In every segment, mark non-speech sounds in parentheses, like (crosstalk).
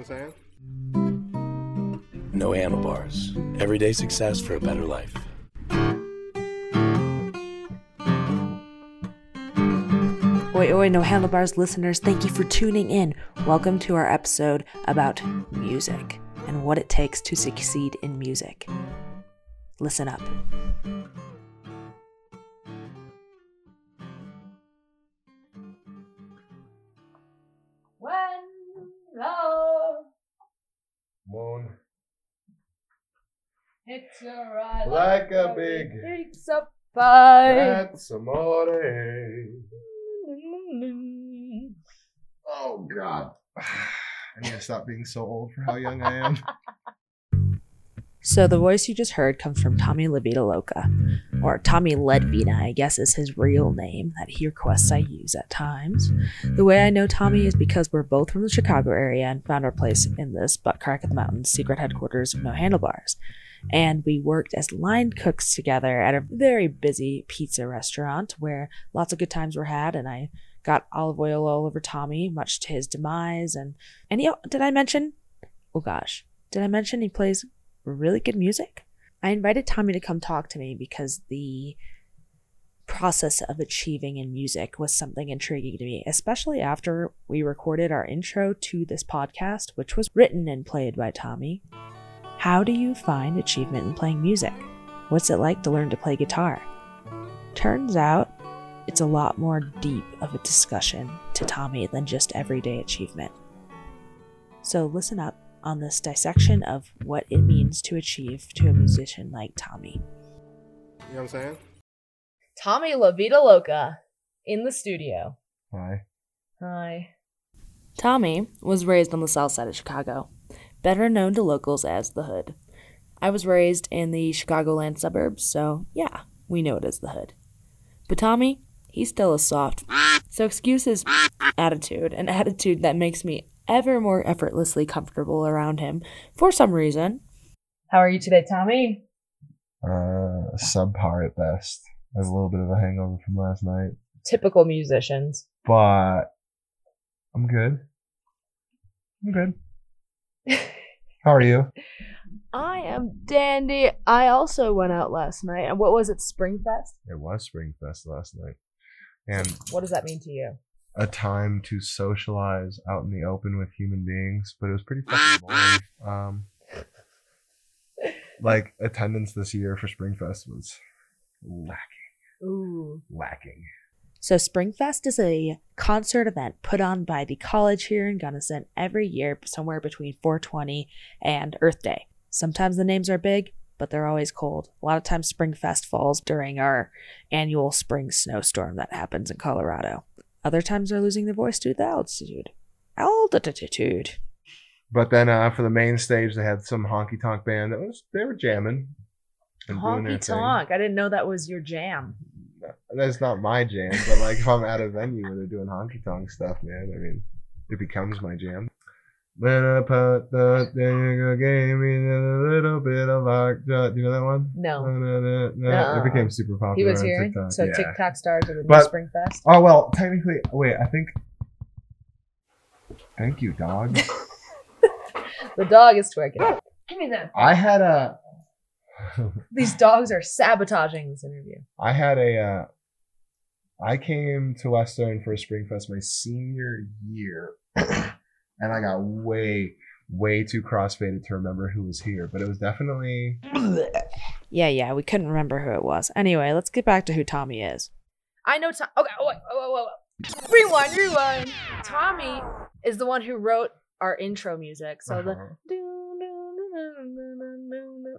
You know what I'm saying? No handlebars. Everyday success for a better life. Oi, oi, no handlebars listeners, thank you for tuning in. Welcome to our episode about music and what it takes to succeed in music. Listen up. Hits your Like a big pizza a pie. That's amore. Oh God. (sighs) I need to stop being so old for how young I am. (laughs) So the voice you just heard comes from Tommy Levita Loca, or Tommy Ledvina, I guess is his real name that he requests I use at times. The way I know Tommy is because we're both from the Chicago area and found our place in this butt crack of the mountains secret headquarters of No Handlebars. And we worked as line cooks together at a very busy pizza restaurant where lots of good times were had, and I got olive oil all over Tommy, much to his demise. And and he, did I mention? Oh gosh, did I mention he plays really good music? I invited Tommy to come talk to me because the process of achieving in music was something intriguing to me, especially after we recorded our intro to this podcast, which was written and played by Tommy. How do you find achievement in playing music? What's it like to learn to play guitar? Turns out it's a lot more deep of a discussion to Tommy than just everyday achievement. So listen up on this dissection of what it means to achieve to a musician like Tommy. You know what I'm saying? Tommy La Vida Loca in the studio. Hi. Hi. Tommy was raised on the south side of Chicago, better known to locals as the Hood. I was raised in the Chicagoland suburbs, so yeah, we know it as the Hood. But Tommy, he's still a soft, so excuse his attitude, an attitude that makes me ever more effortlessly comfortable around him for some reason. How are you today, Tommy? Uh, subpar at best. I have a little bit of a hangover from last night, Typical musicians. but I'm good. I'm good. How are you? I am dandy. I also went out last night. And what was it, Springfest? It was Springfest last night, and What does that mean to you? a time to socialize out in the open with human beings, but it was pretty fucking boring. (laughs) Um, like attendance this year for Springfest was lacking, Ooh. lacking. So, Springfest is a concert event put on by the college here in Gunnison every year, somewhere between 420 and Earth Day. Sometimes the names are big, but they're always cold. A lot of times, Springfest falls during our annual spring snowstorm that happens in Colorado. Other times, they're losing their voice due to the altitude. Altitude. But then uh, for the main stage, they had some honky tonk band that was they were jamming and doing their Honky tonk. I didn't know that was your jam. Thing. That's not my jam, but like if I'm at a venue where they're doing honky tonk stuff, man, I mean, it becomes my jam. When I put the thing you gave me a little bit of lockjaw. Do you know that one? No. It became super popular. He was on here. TikTok. So yeah. TikTok stars of the new But- Springfest. Oh well, technically, wait. I think. Thank you, dog. (laughs) The dog is twerking. Give me that. I had a. (laughs) These dogs are sabotaging this interview. I had a. Uh, I came to Western for a Springfest my senior year, (clears throat) and I got way, way too crossfaded to remember who was here. But it was definitely. (clears throat) Yeah, yeah, we couldn't remember who it was. Anyway, let's get back to who Tommy is. I know Tom. Okay, oh, wait, oh, wait, wait, wait. Rewind, rewind. Tommy is the one who wrote our intro music. So the. Uh-huh.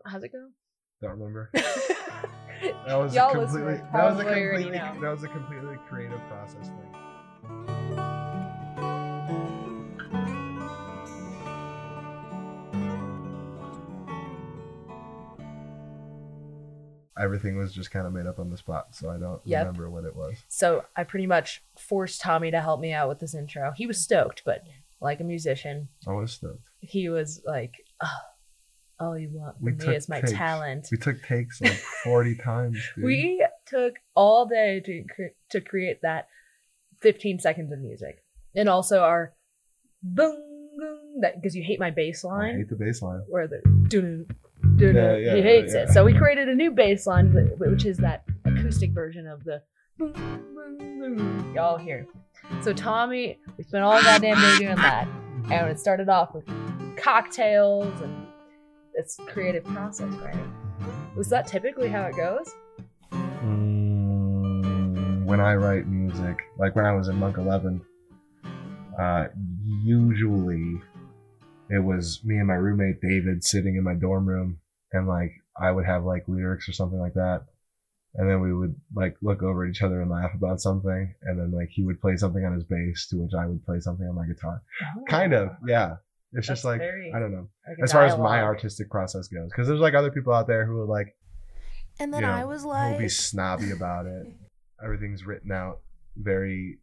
How's it go? Don't remember. That was Y'all a completely. That was a completely. That was a completely creative process thing. Everything was just kind of made up on the spot, so I don't Yep. remember what it was. So I pretty much forced Tommy to help me out with this intro. He was stoked, but like a musician, I was stoked. he was like, oh, all you want from We me took is my takes. talent. We took takes like (laughs) 40 times. Dude. We took all day to cre- to create that 15 seconds of music, and also our boom boom that because you hate my bass line. I hate the bass line. where the doo doo Yeah, yeah, he hates yeah. it. So we created a new bass line, which is that acoustic version of the boom, boom, boom, y'all hear. So Tommy, we spent all goddamn day doing that, and it started off with cocktails and it's creative process, right? Was that typically how it goes? Mm, when I write music, like when I was in Monk 11, uh, usually it was me and my roommate David sitting in my dorm room, and like I would have like lyrics or something like that, and then we would like look over at each other and laugh about something, and then like he would play something on his bass, to which I would play something on my guitar. Kind of, yeah. It's just like very- I don't know. Like a As far as my artistic process goes, because there's like other people out there who are like And then you know, I was who'll like, be snobby about it. (laughs) Everything's written out very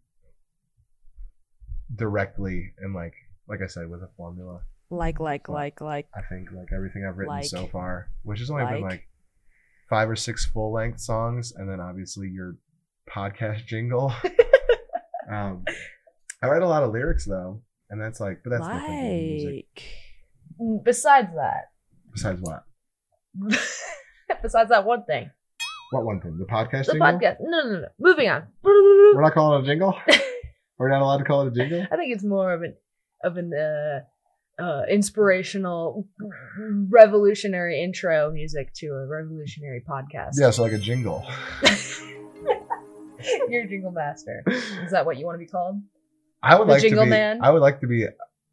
directly and like like I said with a formula. like, like, like, like. I think like everything I've written Like- so far, which has only been like- like five or six full length songs, and then obviously your podcast jingle. (laughs) um, I write a lot of lyrics though, and that's like, but that's nothing to music. Besides that, Besides what? (laughs) besides that one thing, What one thing? The podcast the jingle. podcast. No, no, no. Moving on. We're not calling it a jingle. (laughs) We're not allowed to call it a jingle. I think it's more of an of an uh, uh, inspirational, revolutionary intro music to a revolutionary podcast. Yeah, so like a jingle. (laughs) You're a jingle master. Is that what you want to be called? I would The like jingle to be. man? I would like to be.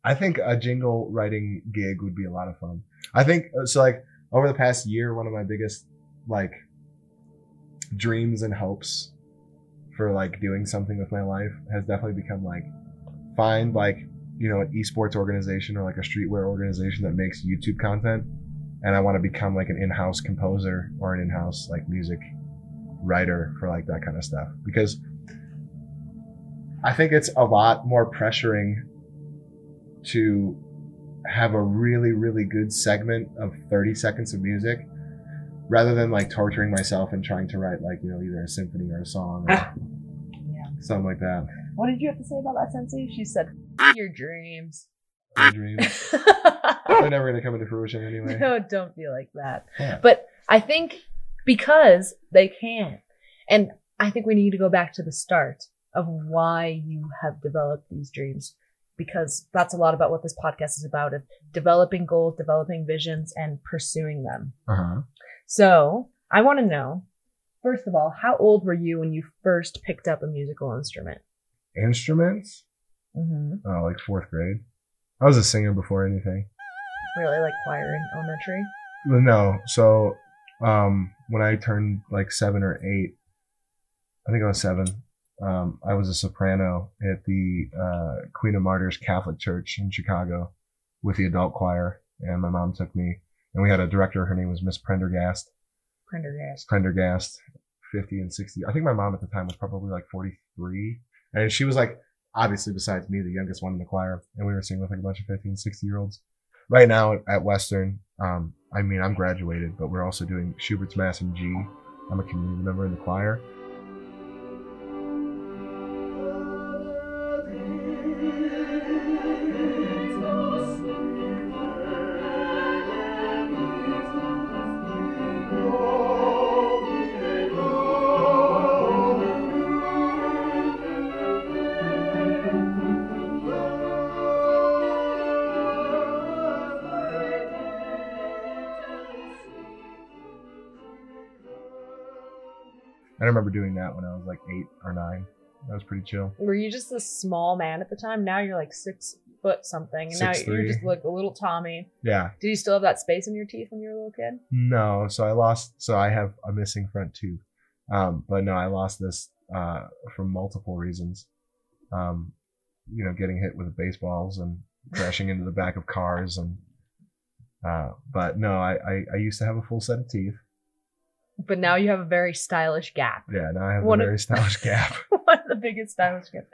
I think a jingle writing gig would be a lot of fun. I think uh, so. Like over the past year, one of my biggest like dreams and hopes for like doing something with my life has definitely become like find like you know an esports organization or like a streetwear organization that makes YouTube content, and I want to become like an in-house composer or an in-house like music writer for like that kind of stuff because I think it's a lot more pressuring to have a really, really good segment of 30 seconds of music rather than like torturing myself and trying to write like, you know, either a symphony or a song or (laughs) Yeah. something like that. What did you have to say about that, Sensei? She said, "Your dreams." My dreams. (laughs) They're never going to come into fruition anyway. no, don't be like that. Yeah. But I think because they can. And I think we need to go back to the start of why you have developed these dreams. Because that's a lot about what this podcast is about of developing goals, developing visions, and pursuing them. Uh-huh. So I want to know, first of all, how old were you when you first picked up a musical instrument? Instruments? Mm-hmm. Oh, like fourth grade. I was a singer before anything. Really like choir in elementary? No. So, um, when I turned like seven or eight, I think I was seven. Um, I was a soprano at the uh, Queen of Martyrs Catholic Church in Chicago with the adult choir, and my mom took me. And we had a director. Her name was Miss Prendergast. Prendergast. Prendergast, fifty and sixty. I think my mom at the time was probably like forty-three, and she was like, obviously, besides me, the youngest one in the choir, and we were singing with like a bunch of 50 and 60 year olds. Right now at- at Western, um, I mean, I'm graduated, but we're also doing Schubert's Mass in G. I'm a community member in the choir. Remember doing that when I was like eight or nine. That was pretty chill. Were you just a small man at the time? Now you're like six foot something, and now you're three. just like a little Tommy. Yeah. Did you still have that space in your teeth when you were a little kid? No, so I lost. So I have a missing front tooth. Um, but no, I lost this uh, for multiple reasons. Um, you know, getting hit with baseballs and crashing into the back of cars, and uh, but no, I, I I used to have a full set of teeth. But now you have a very stylish gap. Yeah, now I have One a of- very stylish gap. (laughs) One of the biggest stylish gaps.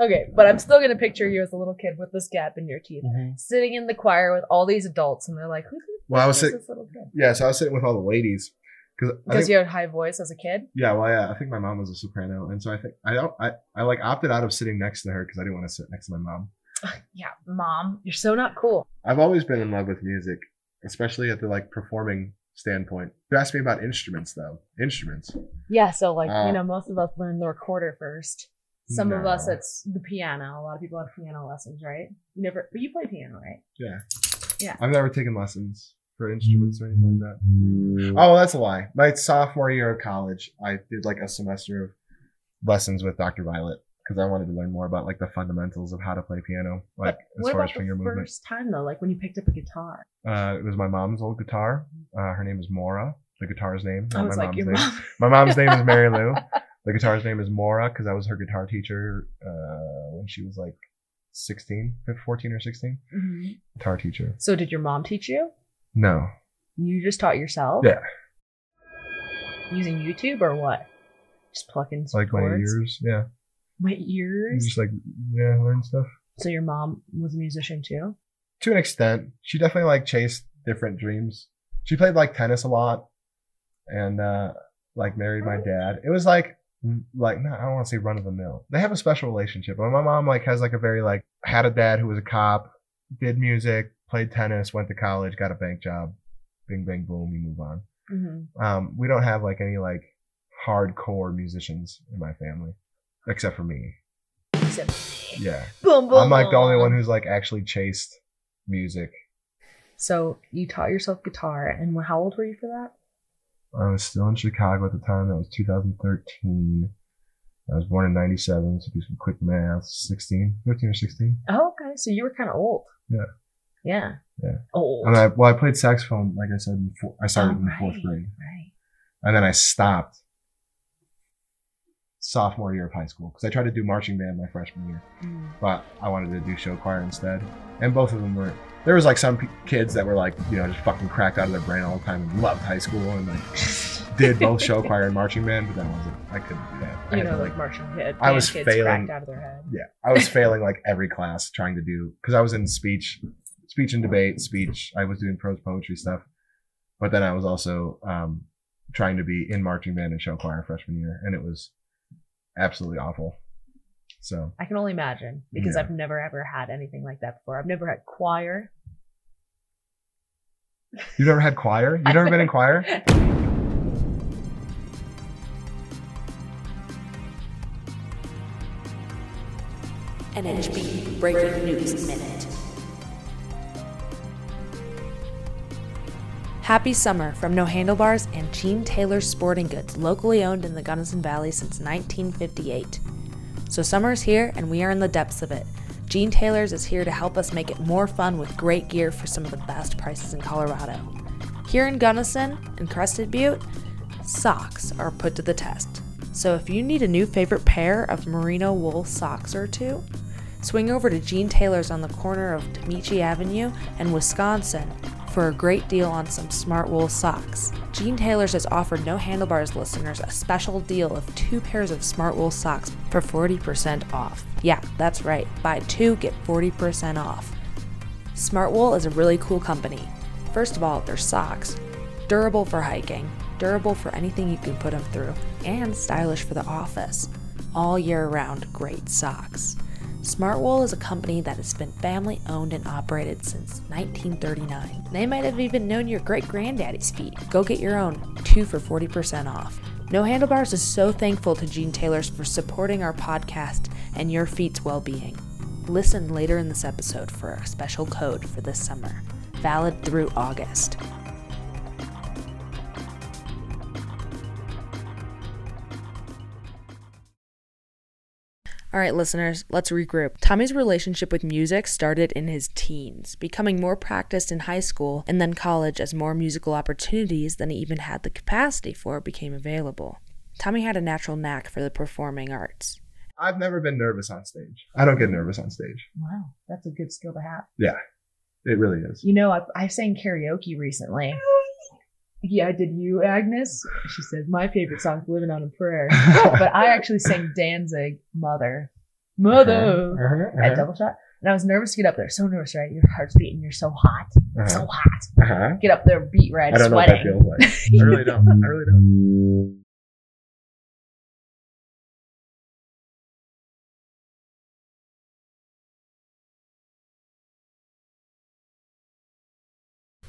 Okay, but I'm still gonna picture you as a little kid with this gap in your teeth, mm-hmm. sitting in the choir with all these adults, and they're like, "Who Well, I was is sit- little kid?" Yeah, so I was sitting with all the ladies because Because you had a high voice as a kid. Yeah, well, yeah, I think my mom was a soprano, and so I think I don't, I, I like opted out of sitting next to her because I didn't want to sit next to my mom. (laughs) Yeah, mom, you're so not cool. I've always been in love with music, especially at the like performing standpoint. You asked me about instruments though. Instruments. Yeah, so like Uh, you know, most of us learn the recorder first. Some of us it's the piano. A lot of people have piano lessons, right? You never, but you play piano, right? Yeah. Yeah. I've never taken lessons for instruments or anything like that. Oh, that's a lie. My sophomore year of college, I did like a semester of lessons with Dr. Violet because I wanted to learn more about like the fundamentals of how to play piano, like But as far as finger the movement. first time though? Like when you picked up a guitar? Uh, it was my mom's old guitar. Uh, her name is Mora. The guitar's name, I not was my like, mom's your name. mom. (laughs) My mom's name is Mary Lou. (laughs) The guitar's name is Mora because I was her guitar teacher uh, when she was like 16, 14 or 16. Mhm. Guitar teacher. So did your mom teach you? No. You just taught yourself? Yeah. Using YouTube or what? Just plucking some Like my ears. Yeah. My You ears. Just like, yeah, learn stuff. So your mom was a musician too? To an extent. She definitely like chased different dreams. She played like tennis a lot and uh like married my dad. It was like like no, I don't want to say run of the mill. They have a special relationship. But my mom like has like a very like had a dad who was a cop, did music, played tennis, went to college, got a bank job. Bing bang boom, you move on. Mm-hmm. Um, we don't have like any like hardcore musicians in my family, except for me. Yeah, boom, boom, I'm like the only one who's like actually chased music. So you taught yourself guitar, and how old were you for that? I was still in Chicago at the time. That was 2013. I was born in 97, so do some quick math. 16, 15 or 16. Oh, okay. So you were kind of old. Yeah. Yeah. Yeah. Old. And I, well, I played saxophone, like I said, four, I started Oh, in fourth right, grade. Right. And then I stopped sophomore year of high school because I tried to do marching band my freshman year. Mm. but I wanted to do show choir instead. And both of them were. There was like some p- kids that were like, you know, just fucking cracked out of their brain all the time and loved high school and like (laughs) did both show choir and marching band, but that wasn't. I couldn't do that. I You know, to, like marching kid. I was failing. cracked out of their head. yeah, I was failing like every class trying to do because I was in speech, speech and debate, speech. I was doing prose poetry stuff, but then I was also um, trying to be in marching band and show choir freshman year, and it was absolutely awful. So I can only imagine because Yeah. I've never ever had anything like that before. I've never had choir. you've never had choir? You've never been in choir? (laughs) NHB Breaking News Minute. Happy summer from No Handlebars and Gene Taylor Sporting Goods, locally owned in the Gunnison Valley since 1958. So summer's here and we are in the depths of it. Gene Taylor's is here to help us make it more fun with great gear for some of the best prices in Colorado. Here in Gunnison and Crested Butte, socks are put to the test. So if you need a new favorite pair of merino wool socks or two, swing over to Gene Taylor's on the corner of Tomichi Avenue and Wisconsin for a great deal on some smart wool socks. Gene Taylor's has offered No Handlebars listeners a special deal of two pairs of smart wool socks for 40% off. Yeah, that's right. Buy two, get 40% off. Smart Wool is a really cool company. First of all, they're socks. Durable for hiking, durable for anything you can put them through, and stylish for the office. All year round, great socks. Smart Wool is a company that has been family owned and operated since 1939. They might have even known your great granddaddy's feet. Go get your own, two for 40% off. No Handlebars is so thankful to Gene Taylors for supporting our podcast and your feet's well being. Listen later in this episode for a special code for this summer, valid through August. All right, listeners, let's regroup. Tommy's relationship with music started in his teens, becoming more practiced in high school and then college as more musical opportunities than he even had the capacity for became available. Tommy had a natural knack for the performing arts. I've never been nervous on stage. I don't get nervous on stage. Wow, that's a good skill to have. Yeah, it really is. You know, I, I sang karaoke recently. (laughs) Yeah, did you, Agnes? She said, my favorite song is Living on a Prayer. (laughs) but I actually sang Danzig, Mother. Mother. Uh-huh, At uh-huh, double shot. And I was nervous to get up there. So nervous, right? Your heart's beating. You're so hot. uh-huh, So hot. uh-huh. Get up there, beat red, I don't know what that sweating. feels like. (laughs) I really don't. I really don't.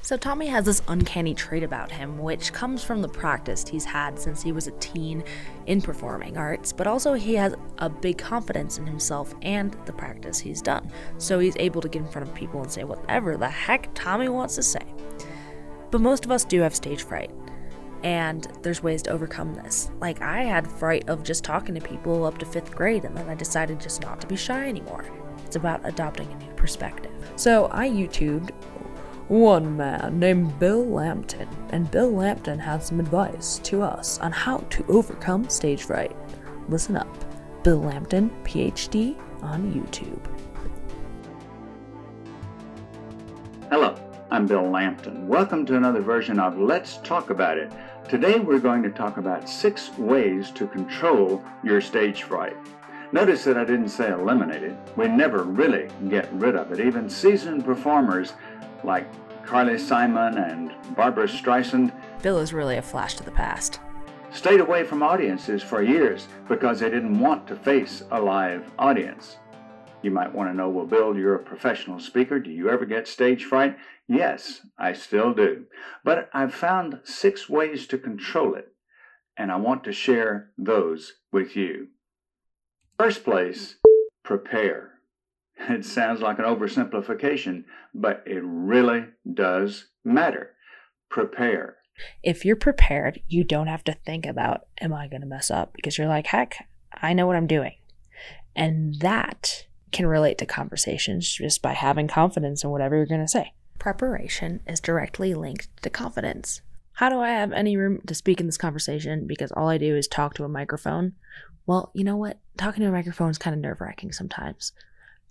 So, Tommy has this uncanny trait about him, which comes from the practice he's had since he was a teen in performing arts, but also he has a big confidence in himself and the practice he's done. So, he's able to get in front of people and say whatever the heck Tommy wants to say. But most of us do have stage fright, and there's ways to overcome this. Like, I had fright of just talking to people up to fifth grade, and then I decided just not to be shy anymore. It's about adopting a new perspective. So, I YouTubed one man named Bill Lampton, and Bill Lampton had some advice to us on how to overcome stage fright. Listen up Bill Lampton, PhD, on YouTube. Hello, I'm Bill Lampton. Welcome to another version of Let's Talk About It. Today we're going to talk about six ways to control your stage fright. Notice that I didn't say eliminate it. We never really get rid of it. Even seasoned performers like Carly Simon and Barbra Streisand Bill is really a flash to the past. stayed away from audiences for years because they didn't want to face a live audience. You might want to know, well, Bill, you're a professional speaker. Do you ever get stage fright? Yes, I still do. But I've found six ways to control it, and I want to share those with you. First place, prepare. It sounds like an oversimplification, but it really does matter. Prepare. If you're prepared, you don't have to think about, am I going to mess up? Because you're like, heck, I know what I'm doing. And that can relate to conversations just by having confidence in whatever you're going to say. Preparation is directly linked to confidence. How do I have any room to speak in this conversation because all I do is talk to a microphone? Well, you know what? Talking to a microphone is kind of nerve wracking sometimes.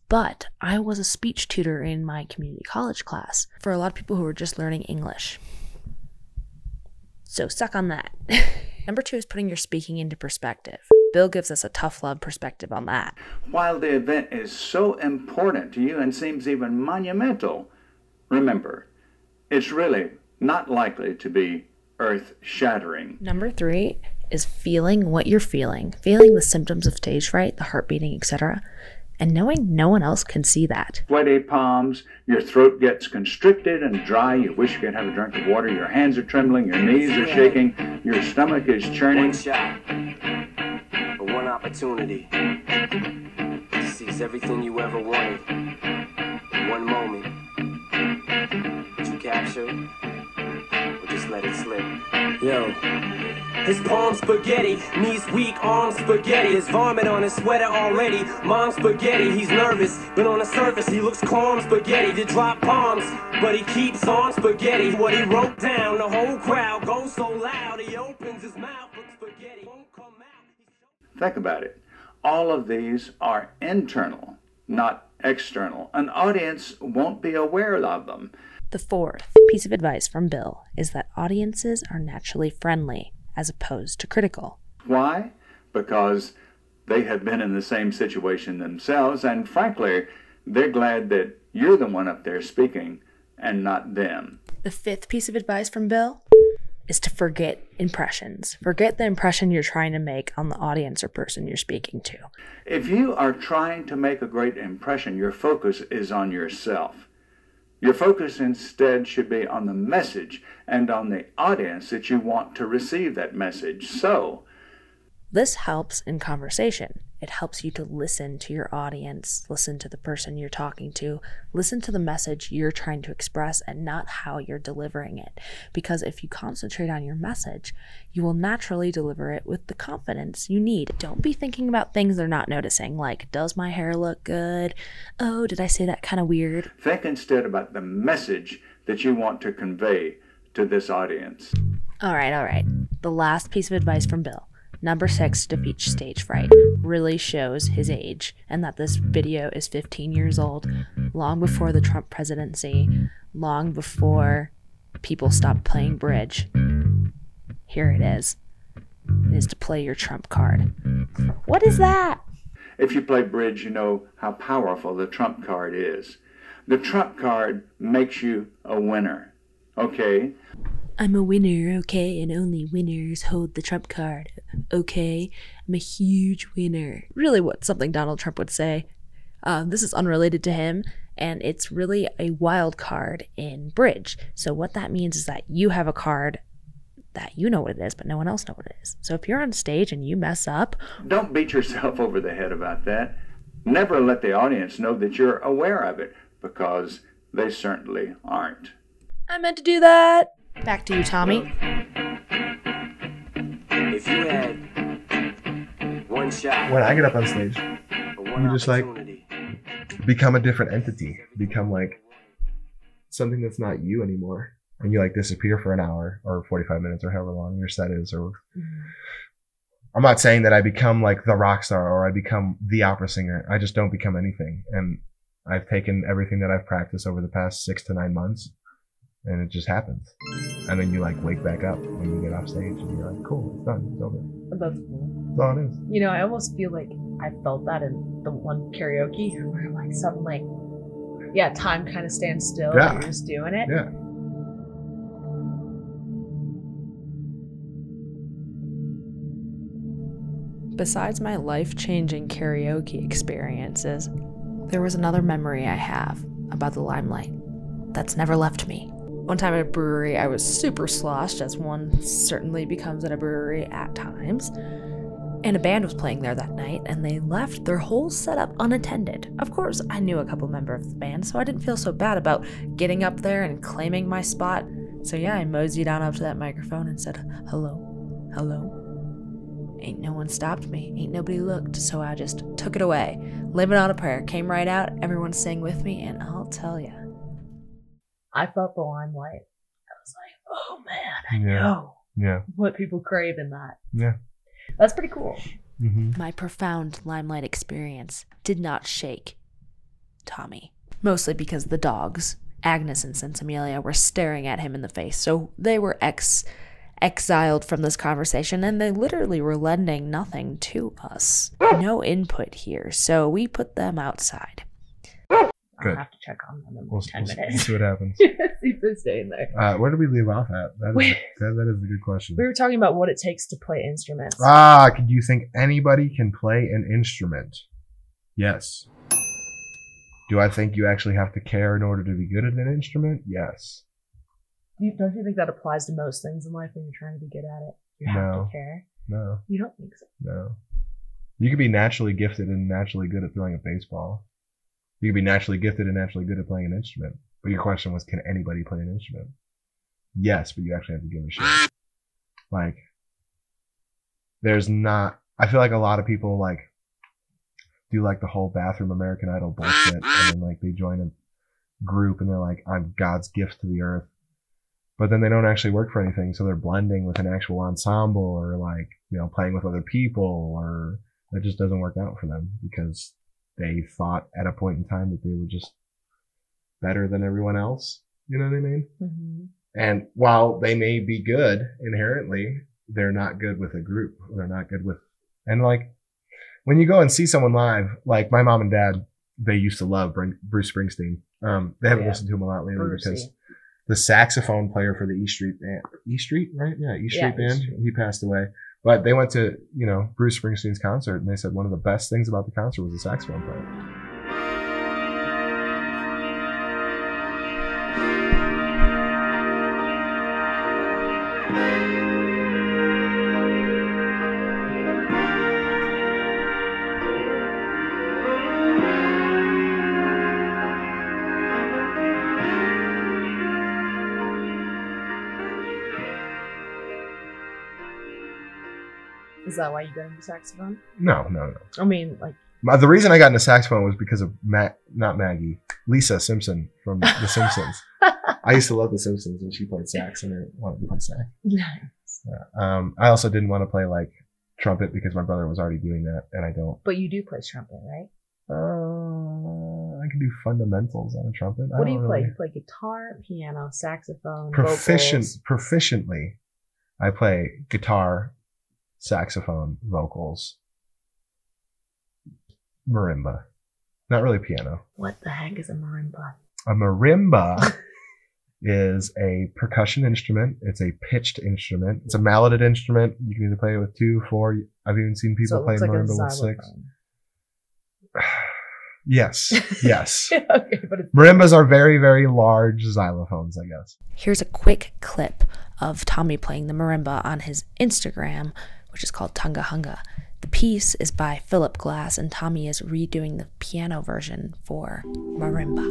But I was a speech tutor in my community college class for a lot of people who were just learning English. So suck on that. (laughs) Number two is putting your speaking into perspective. Bill gives us a tough love perspective on that. While the event is so important to you and seems even monumental, remember, it's really not likely to be earth shattering. Number three is feeling what you're feeling, feeling the symptoms of stage fright, the heart beating, etc., and knowing no one else can see that. Sweaty palms, your throat gets constricted and dry, you wish you could have a drink of water, your hands are trembling, your knees are shaking, your stomach is churning. One shot, or one opportunity to seize everything you ever wanted. in One moment, Would you capture, it, or just let it slip. Yo. His palms spaghetti, knees weak, arms spaghetti. His vomit on his sweater already. Mom's spaghetti, he's nervous, but on the surface he looks calm. Spaghetti to drop bombs, but he keeps on spaghetti. What he wrote down, the whole crowd goes so loud. He opens his mouth, but spaghetti won't come out. Think about it. All of these are internal, not external. An audience won't be aware of them. The fourth piece of advice from Bill is that audiences are naturally friendly as opposed to critical. Why? Because they have been in the same situation themselves, and frankly, they're glad that you're the one up there speaking and not them. The fifth piece of advice from Bill is to forget impressions. Forget the impression you're trying to make on the audience or person you're speaking to. If you are trying to make a great impression, your focus is on yourself. Your focus instead should be on the message and on the audience that you want to receive that message. So, this helps in conversation. It helps you to listen to your audience, listen to the person you're talking to, listen to the message you're trying to express and not how you're delivering it. Because if you concentrate on your message, you will naturally deliver it with the confidence you need. Don't be thinking about things they're not noticing, like, does my hair look good? Oh, did I say that kind of weird? Think instead about the message that you want to convey to this audience. All right, all right. The last piece of advice from Bill Number six defeats stage fright really shows his age and that this video is 15 years old, long before the Trump presidency, long before people stopped playing bridge. Here it is. It is to play your Trump card. What is that? If you play bridge, you know how powerful the Trump card is. The Trump card makes you a winner. Okay? I'm a winner, okay, and only winners hold the trump card, okay? I'm a huge winner. Really, what something Donald Trump would say. Um, this is unrelated to him, and it's really a wild card in bridge. So what that means is that you have a card that you know what it is, but no one else know what it is. So if you're on stage and you mess up, Don't beat yourself (laughs) over the head about that. Never let the audience know that you're aware of it, because they certainly aren't. I meant to do that. Back to you, Tommy. If you had one shot, When I get up on stage, or you just, like, become a different entity, become like something that's not you anymore. And you like disappear for an hour or 45 minutes or however long your set is. Or mm-hmm. I'm not saying that I become like the rock star or I become the opera singer. I just don't become anything. And I've taken everything that I've practiced over the past six to nine months and it just happens. And then you like wake back up when you get off stage and you're like, cool, it's done. It's over. That's cool. That's all it is. You know, I almost feel like I felt that in the one karaoke where like something like, yeah, time kind of stands still. Yeah. And you're just doing it. Yeah. Besides my life changing karaoke experiences, there was another memory I have about the limelight that's never left me. One time at a brewery, I was super sloshed, as one certainly becomes at a brewery at times. And a band was playing there that night, and they left their whole setup unattended. Of course, I knew a couple members of the band, so I didn't feel so bad about getting up there and claiming my spot. So yeah, I moseyed on up to that microphone and said, Hello, hello. Ain't no one stopped me, ain't nobody looked, so I just took it away. Living on a prayer, came right out, everyone sang with me, and I'll tell ya. I felt the limelight. I was like, oh man, I Yeah. know Yeah. what people crave in that. Yeah. That's pretty cool. Mm-hmm. My profound limelight experience did not shake Tommy, mostly because the dogs, Agnes and Sensimilia, were staring at him in the face. So they were ex exiled from this conversation and they literally were lending nothing to us. No input here. So we put them outside. Good. I'll have to check on them in We'll, 10 we'll see minutes. what happens. (laughs) See if they're staying there. Uh, where did we leave off at? That is, that, that is a good question. We were talking about what it takes to play instruments. Ah, do you think anybody can play an instrument? Yes. Do I think you actually have to care in order to be good at an instrument? Yes. You, don't you think that applies to most things in life when you're trying to be good at it? You have No. to care. No, You don't think so? no. You could be naturally gifted and naturally good at throwing a baseball. You could be naturally gifted and naturally good at playing an instrument. But your question was, can anybody play an instrument? Yes, but you actually have to give a shit. Like, there's not. I feel like a lot of people like do like the whole bathroom American Idol bullshit, and then like they join a group and they're like, "I'm God's gift to the earth," but then they don't actually work for anything, so they're blending with an actual ensemble or like you know playing with other people, or it just doesn't work out for them because they thought at a point in time that they were just better than everyone else. You know what I mean? Mm-hmm. And while they may be good inherently, they're not good with a group. They're not good with, and like when you go and see someone live, like my mom and dad, they used to love Bruce Springsteen. Um, they haven't Yeah. listened to him a lot lately Brucey. because the saxophone player for the E Street band, E Street, right? Yeah, E Street Yeah, band. Street. He passed away. But they went to, you know, Bruce Springsteen's concert and they said one of the best things about the concert was the saxophone player. Is that why you got into saxophone? No, no, no. I mean, like, My, the reason I got into saxophone was because of Matt, not Maggie, Lisa Simpson from The (laughs) Simpsons. I used to love The Simpsons, and she played sax, and I wanted to play sax. Um, I also didn't want to play like trumpet because my brother was already doing that, and I don't. but you do play trumpet, right? Uh, I can do fundamentals on a trumpet. I What do you don't play? really- You play guitar, piano, saxophone, Proficient, vocals. proficiently, I play guitar, saxophone, vocals, marimba. Not really piano. What the heck is a marimba? A marimba (laughs) is a percussion instrument. It's a pitched instrument. It's a malleted instrument. You can either play it with two, four. I've even seen people so play looks like marimba with six. (sighs) Yes, (laughs) yes. okay, but it's Marimbas are very, very large xylophones, I guess. Here's a quick clip of Tommy playing the marimba on his Instagram, which is called Tunga Hunga. The piece is by Philip Glass, and Tommy is redoing the piano version for marimba.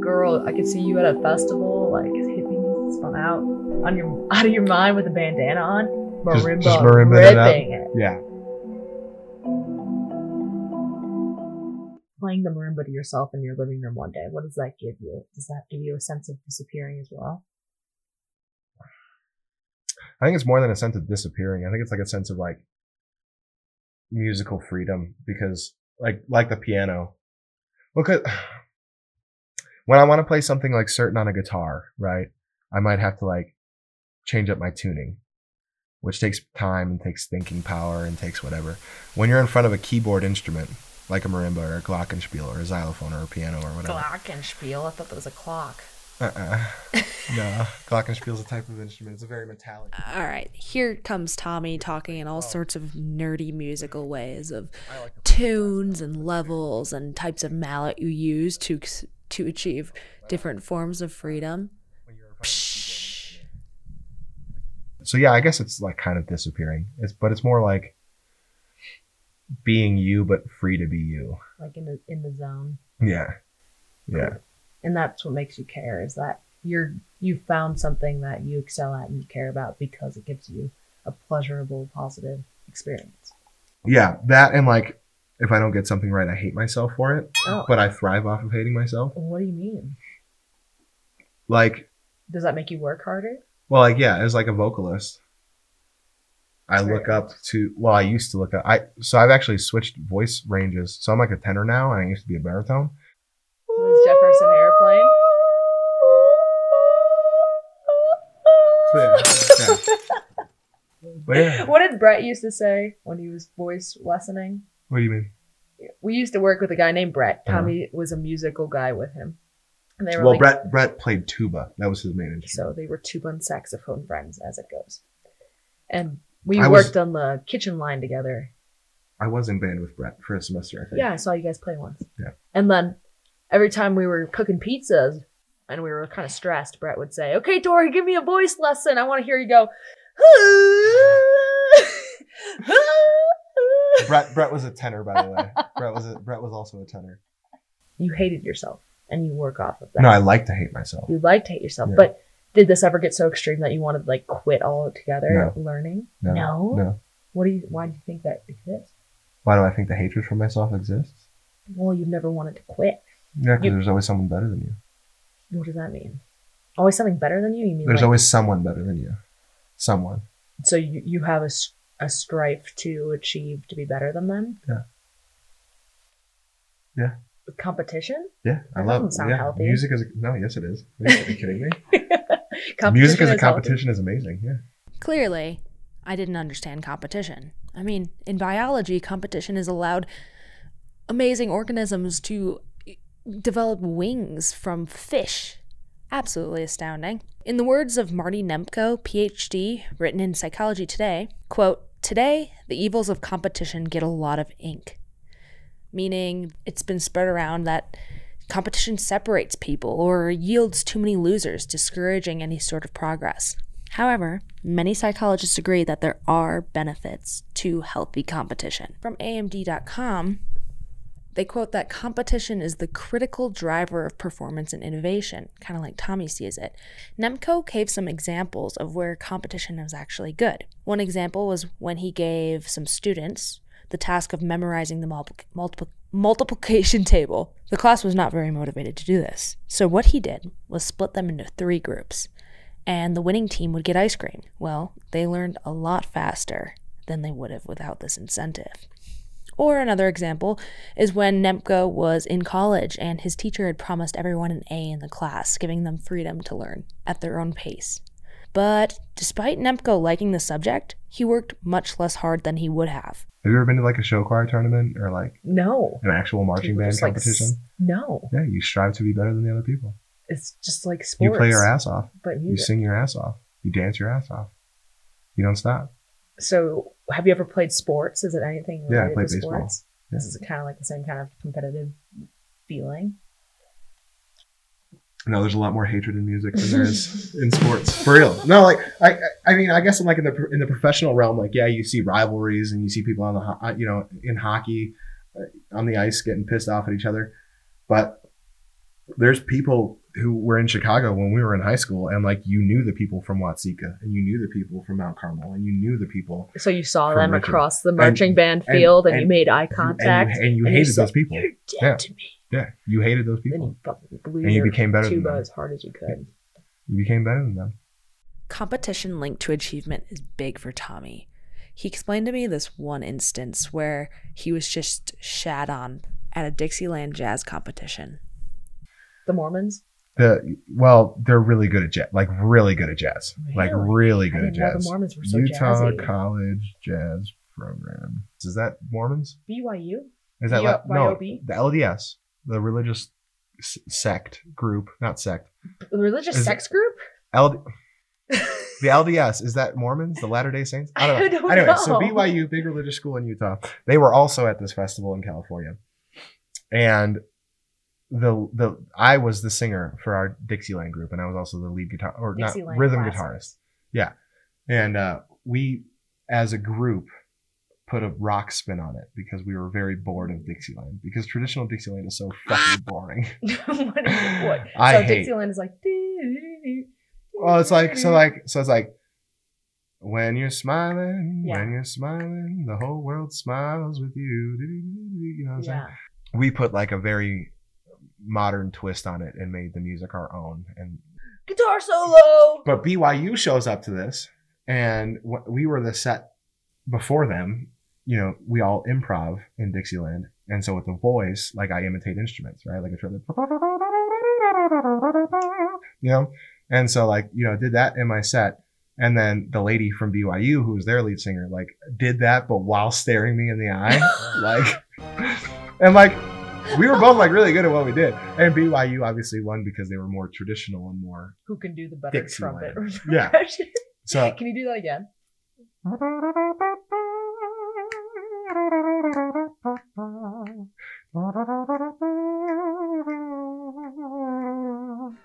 girl. I could see you at a festival, like hippie, spun out on your (laughs) out of your mind with a bandana on, marimba, just marimba it up. ripping it. Yeah. Playing the marimba to yourself in your living room one day. What does that give you? Does that give you a sense of disappearing as well? I think it's more than a sense of disappearing. I think it's like a sense of like musical freedom because like like the piano. Look at (sighs) when I want to play something like certain on a guitar, right? I might have to like change up my tuning, which takes time and takes thinking power and takes whatever. When you're in front of a keyboard instrument like a marimba or a glockenspiel or a xylophone or a piano or whatever. Glockenspiel. I thought that was a clock. Uh-uh. (laughs) no, glockenspiel is a type of instrument. It's a very metallic. All right, here comes Tommy talking in all oh. sorts of nerdy musical ways of tunes and levels and types of mallet you use to to achieve different forms of freedom. Psh. so yeah, I guess it's like kind of disappearing. It's but it's more like being you but free to be you. Like in the in the zone. Yeah. Yeah. and that's what makes you care is that you're you found something that you excel at and you care about because it gives you a pleasurable positive experience Yeah, that and like if I don't get something right, I hate myself for it, oh but I thrive off of hating myself. what do you mean Like, does that make you work harder well, like yeah, as like a vocalist, I look up to. Well, I used to look up. I so I've actually switched voice ranges. So I'm like a tenor now, and I used to be a baritone. was jefferson airplane (laughs) yeah, yeah. What did brett used to say when he was voice lessening what do you mean? we used to work with a guy named brett Uh-huh. tommy was a musical guy with him and they were Well, like Brett Brett played tuba. That was his main instrument. So they were tuba and saxophone friends, as it goes. And we I was- worked on the kitchen line together. I was in band with Brett for a semester. I think. Yeah, I saw you guys play once. Yeah. And then every time we were cooking pizzas and we were kind of stressed, Brett would say, "Okay, Tori, give me a voice lesson. I want to hear you go." Brett Brett was a tenor, by the way. (laughs) Brett was a, Brett was also a tenor. you hated yourself, and you work off of that. No, I like to hate myself. you like to hate yourself, Yeah. but did this ever get so extreme that you wanted to like quit altogether learning? No, No? no. What do you? Why do you think that exists? Why do I think the hatred for myself exists? Well, you've never wanted to quit. Yeah, because there's always someone better than you. What does that mean? Always something better than you? You mean There's like, always someone better than you. Someone. so you, you have a a strife to achieve to be better than them? Yeah. Yeah. Competition? Yeah, I love doesn't sound yeah. healthy. Music is no, yes it is. Are you kidding me? (laughs) (laughs) competition Music as a competition is amazing. Yeah. Clearly, I didn't understand competition. I mean, in biology, competition has allowed amazing organisms to develop wings from fish. Absolutely astounding. In the words of Marty Nemko, PhD, written in Psychology Today, quote, Today, the evils of competition get a lot of ink. Meaning, it's been spread around that competition separates people or yields too many losers, discouraging any sort of progress. However, many psychologists agree that there are benefits to healthy competition. From AMD.com, they quote that competition is the critical driver of performance and innovation, kind of like Tommy sees it. Nemko gave some examples of where competition was actually good. One example was when he gave some students the task of memorizing the multi- multiple multiplication table. The class was not very motivated to do this. So what he did was split them into three groups and the winning team would get ice cream. Well, they learned a lot faster than they would have without this incentive. Or another example is when Nemko was in college and his teacher had promised everyone an A in the class, giving them freedom to learn at their own pace. But despite Nemko liking the subject, he worked much less hard than he would have. Have you ever been to like a show choir tournament or like No. an actual marching People band just, like, competition? no. yeah, you strive to be better than the other people. It's just like sports. You play your ass off. But You sing your ass off. You dance your ass off. You don't stop. So, have you ever played sports? Is it anything Yeah, I related played to baseball. sports? Yeah. This is kind of like the same kind of competitive feeling. No, there's a lot more hatred in music than there is (laughs) in sports. For real. No, like I, I- mean, I guess in like in the in the professional realm, like yeah, you see rivalries and you see people on the you know in hockey uh, on the ice getting pissed off at each other, but there's people who were in Chicago when we were in high school, and like you knew the people from Watsika, and you knew the people from Mount Carmel, and you knew the people, So you saw them Richmond. across the marching band and- field, and, you made eye contact, and you, and you and you hated said, those people. "You're dead Yeah. to me." Yeah, you hated those Then people. you blew And you became better than them. as hard as you could. You became better than them. Competition linked to achievement is big for Tommy. He explained to me this one instance where he was just shat on at a Dixieland jazz competition. The Mormons. The well, they're really good at jazz, like really good at jazz, like Really? really I good at didn't know the jazz. Mormons were so Utah jazzy. College Jazz Program. Is that Mormons? BYU. Is that Y- la- no the LDS, the religious s- sect group, not sect. The religious Is sex group. LD, (laughs) the LDS is that Mormons, the Latter Day Saints? I don't know. I don't anyway, so. BYU, big religious school in Utah, they were also at this festival in California, and the the I was the singer for our Dixieland group, and I was also the lead guitar or not rhythm classics. guitarist. Yeah, and uh, we as a group put a rock spin on it because we were very bored of Dixieland because traditional Dixieland is so fucking (laughs) boring. (laughs) what? is- what? I so hate- Dixieland is like. Well, it's like so like so it's like when you're smiling, Yeah. when you're smiling, the whole world smiles with you. You know what I'm saying? Yeah. We put like a very modern twist on it and made the music our own. And Guitar solo. but BYU shows up to this, and we were the set before them. You know, we all improv in Dixieland, and so with the voice, like I imitate instruments, right? Like I try to, you know, and so like you know, did that in my set, and then the lady from BYU, who was their lead singer, like did that, but while staring me in the eye, (laughs) like, and like we were both like really good at what we did, and BYU obviously won because they were more traditional and more Who can do the better Dixieland. trumpet? Yeah. (laughs) so. Can you do that again? (laughs)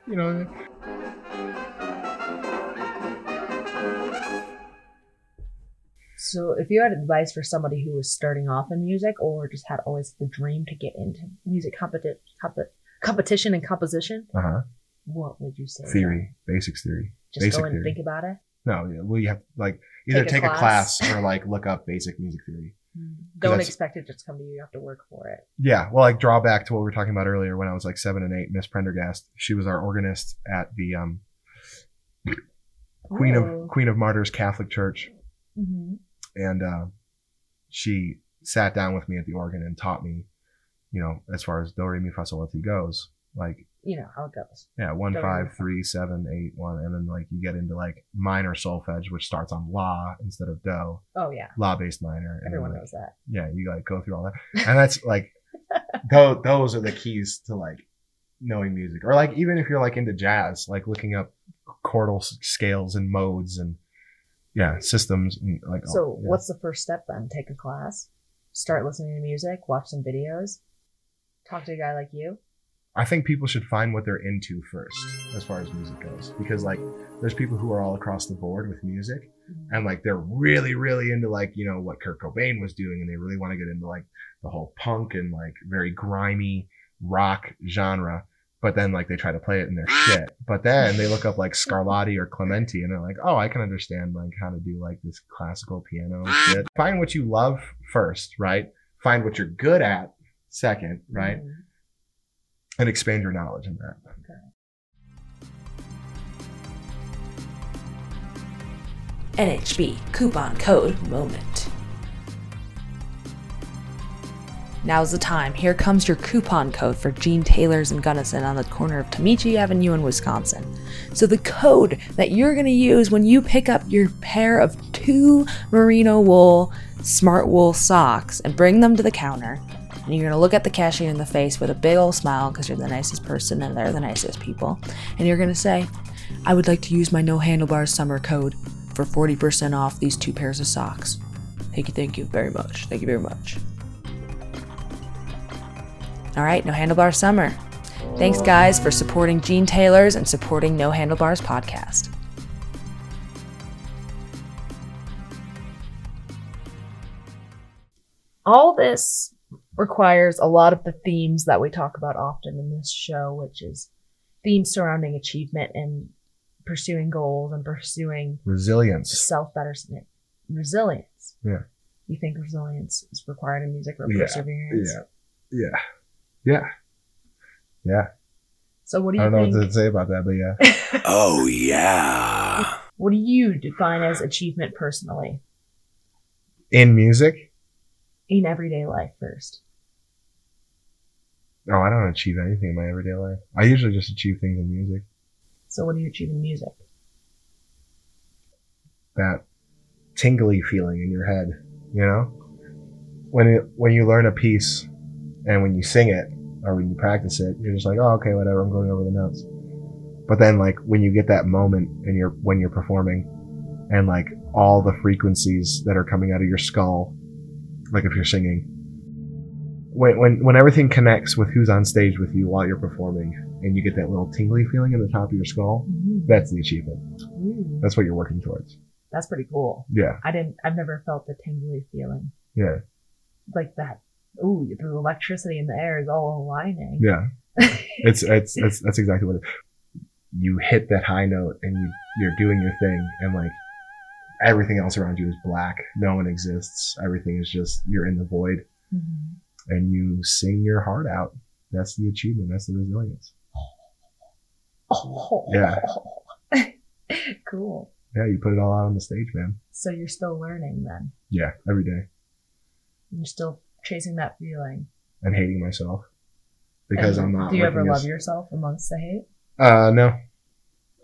You know, So, if you had advice for somebody who was starting off in music or just had always the dream to get into music competi- comp- competition and composition, uh huh. what would you say? Theory, basics theory. Just basic go and theory. think about it. No, yeah, well, you have like either Take take, a a, class. class. or like look up basic music theory. Don't expect it to just come to you. You have to work for it. Yeah, well, like draw back to what we were talking about earlier when I was like seven and eight. Miss Prendergast, she was our organist at the um, Queen of Queen of Martyrs Catholic Church, Mhm. and uh, she sat down with me at the organ and taught me, you know, as far as do re mi fa sol la ti goes, like You know how it goes. yeah, one mi, five three seven eight one, and then like you get into like minor solfege, which starts on la instead of do, Oh yeah, la based minor. then, everyone like, knows that. yeah, you like go through all that, and that's (laughs) like those those are the keys to like knowing music, or like even if you're like into jazz, like looking up chordal scales and modes and yeah systems and like all- So, yeah. what's the first step then? Take a class, start listening to music, watch some videos, talk to a guy like you. I think people should find what they're into first as far as music goes. Because like there's people who are all across the board with music and like they're really really into like you know what Kurt Cobain was doing and they really want to get into like the whole punk and like very grimy rock genre. But then like they try to play it in their shit. But then they look up like Scarlatti or Clementi and they're like oh I can understand like how to do like this classical piano shit. Find what you love first right? Find what you're good at second right? Mhm. And expand your knowledge in that NHB coupon code moment. Now's the time. Here comes your coupon code for Gene Taylor's and Gunnison on the corner of Tomichi Avenue in Wisconsin. So the code that you're going to use when you pick up your pair of two merino wool smart wool socks and bring them to the counter, and you're to look at the cashier in the face with a big old smile because you're the nicest person and they're the nicest people, and you're to say, I would like to use my No Handlebars summer code for 40% off these two pairs of socks. Thank you, thank you very much. Thank you very much. All right, No Handlebars Summer. Thanks, guys, for supporting Gene Taylor's and supporting No Handlebars podcast. all this requires a lot of the themes that we talk about often in this show, which is themes surrounding achievement and pursuing goals and pursuing Resilience. self betterment, resilience. Yeah. You think resilience is required in music or Yeah, perseverance? Yeah. Yeah. Yeah. Yeah. So what do you? I you don't know what to say about that, but yeah. (laughs) Oh, yeah. what do you define as achievement personally In music, in everyday life first? No, I don't achieve anything in my everyday life. I usually just achieve things in music. So what do you achieve in music? That tingly feeling in your head, you know? When it, when you learn a piece and when you sing it or when you practice it, you're just like, oh, okay, whatever, I'm going over the notes. But then like when you get that moment and you're, when you're performing and like all the frequencies that are coming out of your skull, like if you're singing, when, when, when everything connects with who's on stage with you while you're performing and you get that little tingly feeling in the top of your skull, that's the achievement. Ooh, That's what you're working towards. that's pretty cool. Yeah. I didn't. I've never felt the tingly feeling Yeah. like that. Ooh, the electricity in the air is all aligning. Yeah. (laughs) It's, it's, it's, that's exactly what it You hit that high note and you, you're doing your thing and like everything else around you is black. No one exists. Everything is just, you're in the void Mhm. And you sing your heart out. That's the achievement. That's the resilience. Oh. Yeah. (laughs) cool. Yeah. You put it all out on the stage, man. So you're still learning then. Yeah. Every day You're still chasing that feeling. and hating myself because And I'm not. Do you ever love as- yourself amongst the hate? Uh, no.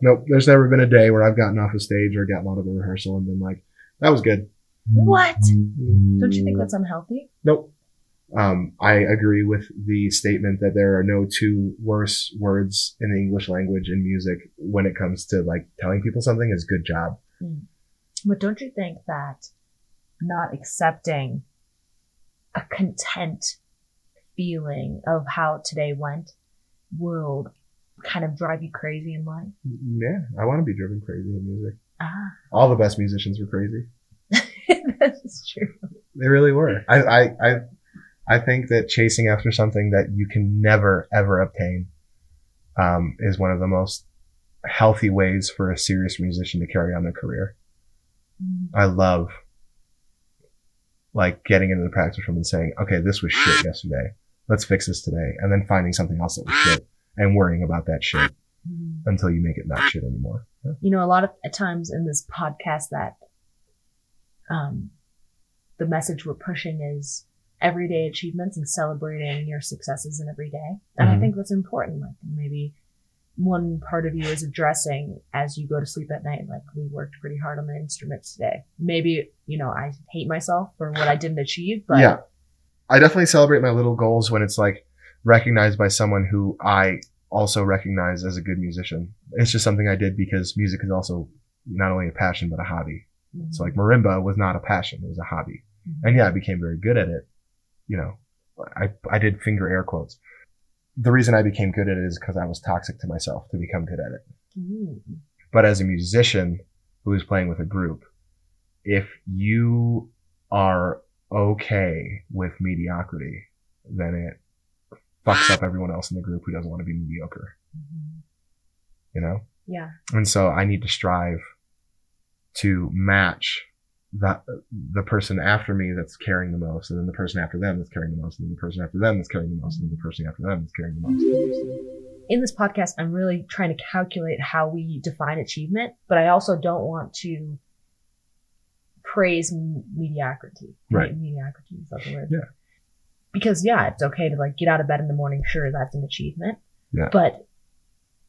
Nope. There's never been a day where I've gotten off a stage or gotten out of a rehearsal and been like, that was good. What? Don't you think that's unhealthy? Nope. Um, I agree with the statement that there are no two worse words in the English language in music when it comes to like telling people something is good job. But don't you think that not accepting a content feeling of how today went will kind of drive you crazy in life? Yeah. I want to be driven crazy in music. Ah, All the best musicians were crazy. (laughs) that's true. They really were. I, I, I, I think that chasing after something that you can never ever obtain, um, is one of the most healthy ways for a serious musician to carry on their career. I love like getting into the practice room and saying, okay, this was shit yesterday. Let's fix this today. And then finding something else that was shit and worrying about that shit Mhm. until you make it not shit anymore. Yeah. you know, a lot of at times in this podcast that um, the message we're pushing is everyday achievements and celebrating your successes in every day. And I Mhm. think that's important. Like maybe one part of you is addressing as you go to sleep at night, like we worked pretty hard on the instruments today. Maybe, you know, I hate myself for what I didn't achieve, but yeah. I definitely celebrate my little goals when it's like recognized by someone who I also recognize as a good musician. It's just something I did because music is also not only a passion, but a hobby. Mhm. So like marimba was not a passion. It was a hobby. And yeah, I became very good at it. You know, I, I did finger air quotes. The reason I became good at it is because I was toxic to myself to become good at it. Mhm. But as a musician who is playing with a group, if you are okay with mediocrity, then it fucks up everyone else in the group who doesn't want to be mediocre, Mhm. you know? yeah. And so I need to strive to match that the person after me that's carrying the most, and then the person after them that's carrying the most, and then the person after them that's carrying the most, and then the person after them that's carrying the most. in this podcast, I'm really trying to calculate how we define achievement, but I also don't want to praise mediocrity. Right. Mediocrity is that the word? Yeah. Because yeah, it's okay to like get out of bed in the morning. Sure, that's an achievement. Yeah. But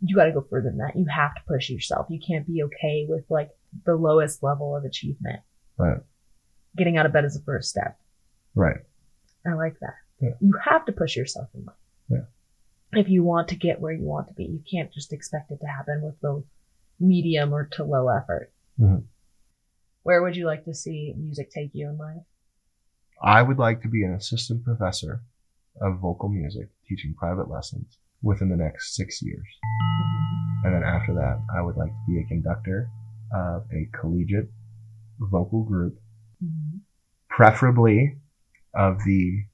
you got to go further than that. You have to push yourself. You can't be okay with like the lowest level of achievement. Right. Getting out of bed is the first step. Right. I like that. Yeah. You have to push yourself in life. Yeah. If you want to get where you want to be, you can't just expect it to happen with the medium or to low effort. Mhm. Where would you like to see music take you in life? I would like to be an assistant professor of vocal music, teaching private lessons within the next six years. And then after that, I would like to be a conductor of a collegiate vocal group, Mhm. preferably of the,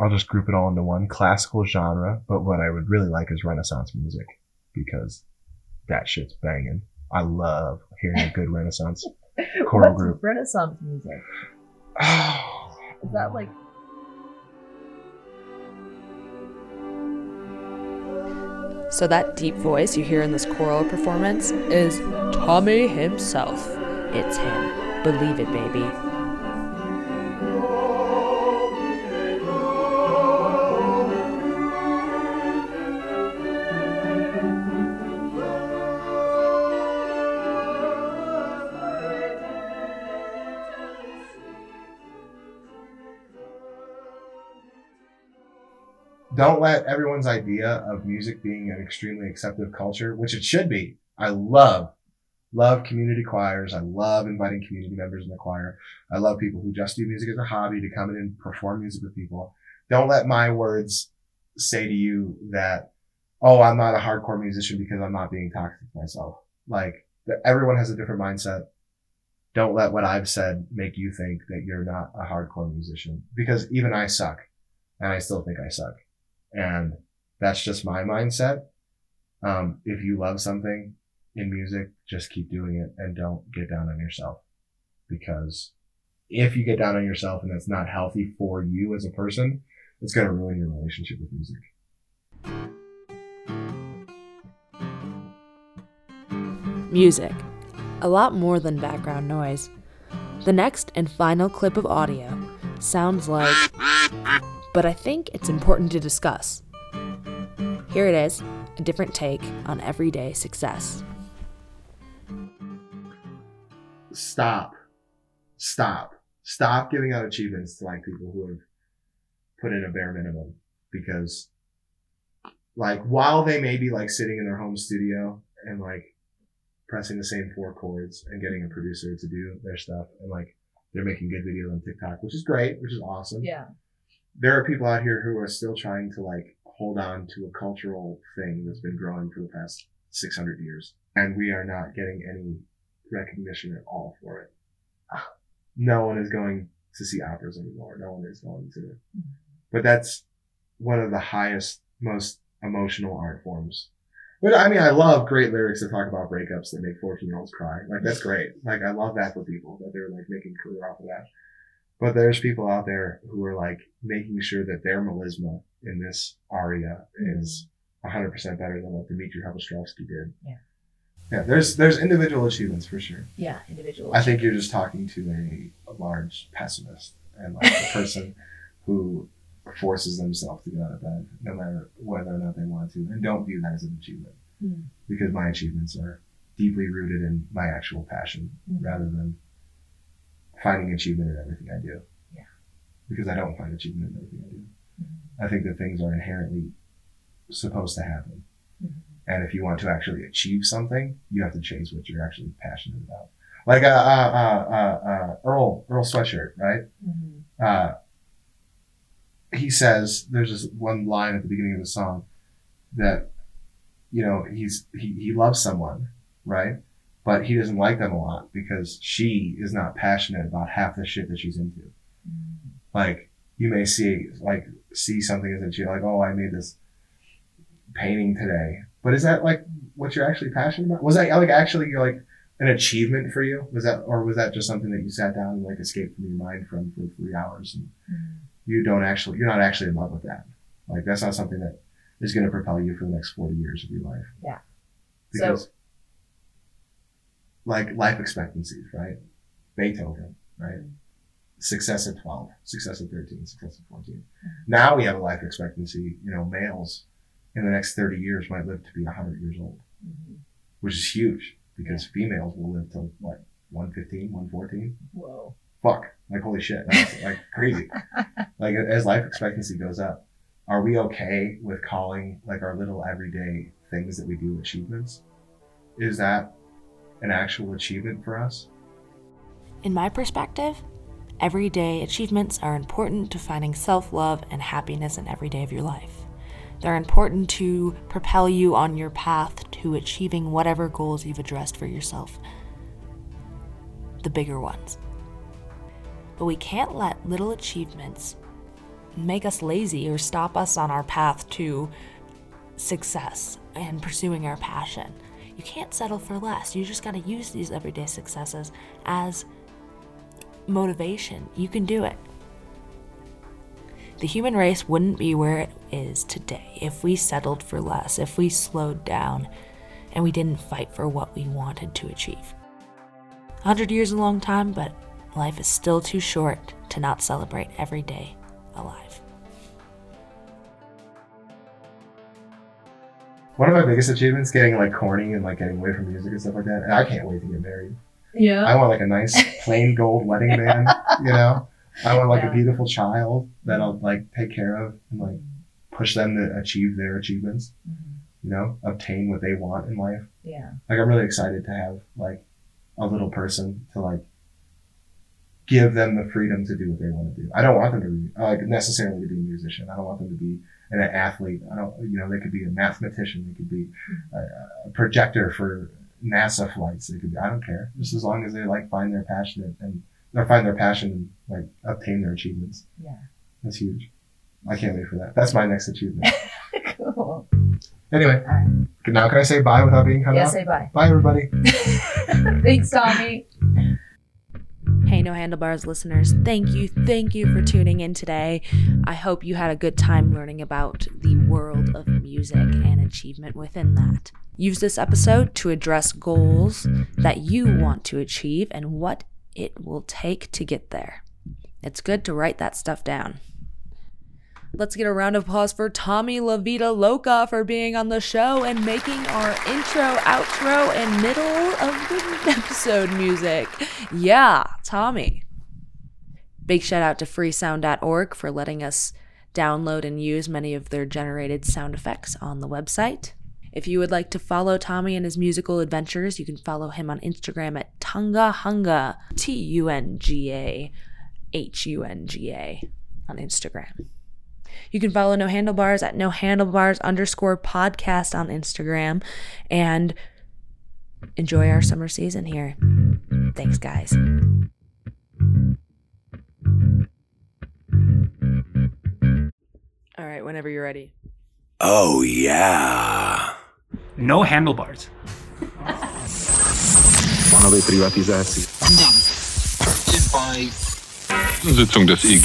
I'll just group it all into one classical genre. But what I would really like is Renaissance music because that shit's banging. I love hearing a good (laughs) Renaissance choral What's group. Renaissance music? (sighs) Is that like So that deep voice you hear in this choral performance is Tommy himself. It's him. Believe it, baby. Don't let everyone's idea of music being an extremely accepted culture, which it should be. I love, love community choirs. I love inviting community members in the choir. I love people who just do music as a hobby to come in and perform music with people. Don't let my words say to you that, oh, I'm not a hardcore musician because I'm not being toxic to myself. Like everyone has a different mindset. Don't let what I've said make you think that you're not a hardcore musician because even I suck and I still think I suck. And that's just my mindset. Um, if you love something in music, just keep doing it and don't get down on yourself. Because if you get down on yourself and that's not healthy for you as a person, it's going to ruin your relationship with music. Music. A lot more than background noise. The next and final clip of audio sounds like, but I think it's important to discuss. Here it is a different take on everyday success. Stop. Stop. Stop giving out achievements to like people who have put in a bare minimum because like while they may be like sitting in their home studio and like pressing the same four chords and getting a producer to do their stuff and like they're making good videos on TikTok, which is great, which is awesome. yeah. There are people out here who are still trying to like hold on to a cultural thing that's been growing for the past 600 years. And we are not getting any recognition at all for it. Ah, no one is going to see operas anymore. No one is going to, but that's one of the highest, most emotional art forms. But I mean, I love great lyrics that talk about breakups that make 14 year olds cry. Like that's great. Like I love that for people that they're like making career off of that. But there's people out there who are like making sure that their melisma in this aria is 100% better than what Dmitri Hvorostovsky did. Yeah. Yeah, there's there's individual achievements for sure. Yeah. Individual. I think you're just talking to a, a large pessimist and like a person (laughs) who forces themselves to get out of bed no matter whether or not they want to and don't view that as an achievement Hmm. because my achievements are deeply rooted in my actual passion Mhm. rather than finding achievement in everything I do. Yeah. Because I don't find achievement in everything I do. Mhm. I think that things are inherently supposed to happen. Mhm. And if you want to actually achieve something, you have to chase what you're actually passionate about. Like uh, uh, uh, uh, uh, Earl Earl Sweatshirt, right? Mhm. Uh, he says there's this one line at the beginning of the song that you know he's he, he loves someone, right? But he doesn't like them a lot because she is not passionate about half the shit that she's into. Like you may see like see something as a child like oh i made this painting today. But is that like what you're actually passionate about? Was that like actually you're like an achievement for you? Was that or was that just something that you sat down and like escaped from your mind from for three hours and Mhm. you don't actually you're not actually in love with that? Like that's not something that is going to propel you for the next 40 years of your life. Yeah. because like life expectancies right beethoven right success at 12, success at 13, success at 14. Now we have a life expectancy, you know, males in the next 30 years might live to be 100 years old, Mhm. which is huge because females will live to what, 115, 114? Whoa. Fuck. Like, holy shit. That's like (laughs) crazy. like, as life expectancy goes up, are we okay with calling like our little everyday things that we do achievements. Is that an actual achievement for us? In my perspective, everyday achievements are important to finding self love and happiness in every day of your life. They're important to propel you on your path to achieving whatever goals you've addressed for yourself, the bigger ones. But we can't let little achievements make us lazy or stop us on our path to success and pursuing our passion. You can't settle for less. You just got to use these everyday successes as motivation. You can do it. The human race wouldn't be where it is today if we settled for less, if we slowed down, and we didn't fight for what we wanted to achieve. 100 years is a long time, but life is still too short to not celebrate every day alive. One of my biggest achievements, getting like corny and like getting away from music and stuff like that. And I can't wait to get married. Yeah. I want like a nice (laughs) plain gold wedding band, you know. I want like Yeah. a beautiful child that I'll like take care of and like push them to achieve their achievements, mm-hmm. you know, obtain what they want in life. Yeah. Like I'm really excited to have like a little person to like give them the freedom to do what they want to do. I don't want them to be like necessarily to be a musician. I don't want them to be an athlete. I don't, you know, they could be a mathematician. They could be a, a projector for NASA flights. They could be, I don't care. Just as long as they like find their passion and or find their passion and like obtain their achievements. Yeah. That's huge. I can't wait for that. That's my next achievement. (laughs) cool. anyway, right. now can I say bye without being cut Yeah, off? say bye. Bye, everybody. (laughs) Thanks, Tommy. Hey, No Handlebars listeners, thank you, thank you for tuning in today. I hope you had a good time learning about the world of music and achievement within that. Use this episode to address goals that you want to achieve and what it will take to get there. It's good to write that stuff down. Let's get a round of applause for Tommy Lavita Loca for being on the show and making our intro, outro, and middle of the (laughs) episode music. Yeah, Tommy. Big shout out to freesound.org for letting us download and use many of their generated sound effects on the website. If you would like to follow Tommy and his musical adventures, you can follow him on Instagram at Tunga Hunga, T U N G A H U N G A on Instagram. You can follow No Handlebars at No Handlebars underscore podcast on Instagram and enjoy our summer season here. Thanks, guys. All right, whenever you're ready. Oh, yeah. No handlebars. plánovej privatizácii. Sitzung des IG.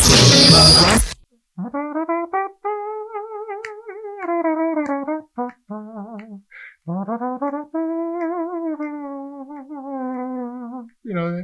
you know,